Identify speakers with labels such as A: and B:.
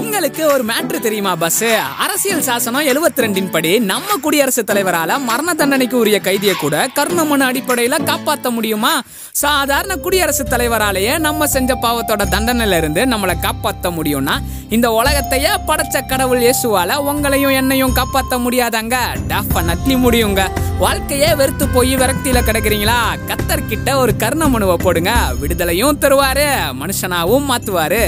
A: உங்களுக்கு ஒரு மேட்ரு தெரியுமா பஸ் அரசியல் சாசனம் 72 ரெண்டின் படி நம்ம குடியரசுத் தலைவரால மரண தண்டனைக்கு உரிய கைதியை கூட கர்ணமனு அடிப்படையில காப்பாத்த முடியுமா? சாதாரண குடியரசுத் தலைவராலேயே நம்ம செஞ்ச பாவத்தோட தண்டனையில இருந்து நம்மளை காப்பாத்த முடியும்னா இந்த உலகத்தையே படைச்ச கடவுள் இயேசுவால உங்களையும் என்னையும் காப்பாத்த முடியாதாங்க? டெஃபினட்லி முடியுங்க. வாழ்க்கையே வெறுத்து போய் விரக்தியில கிடக்குறீங்களா? கத்தர்கிட்ட ஒரு கர்ண மனுவை போடுங்க. விடுதலையும் தருவாரு மனுஷனாவும் மாத்துவாரு.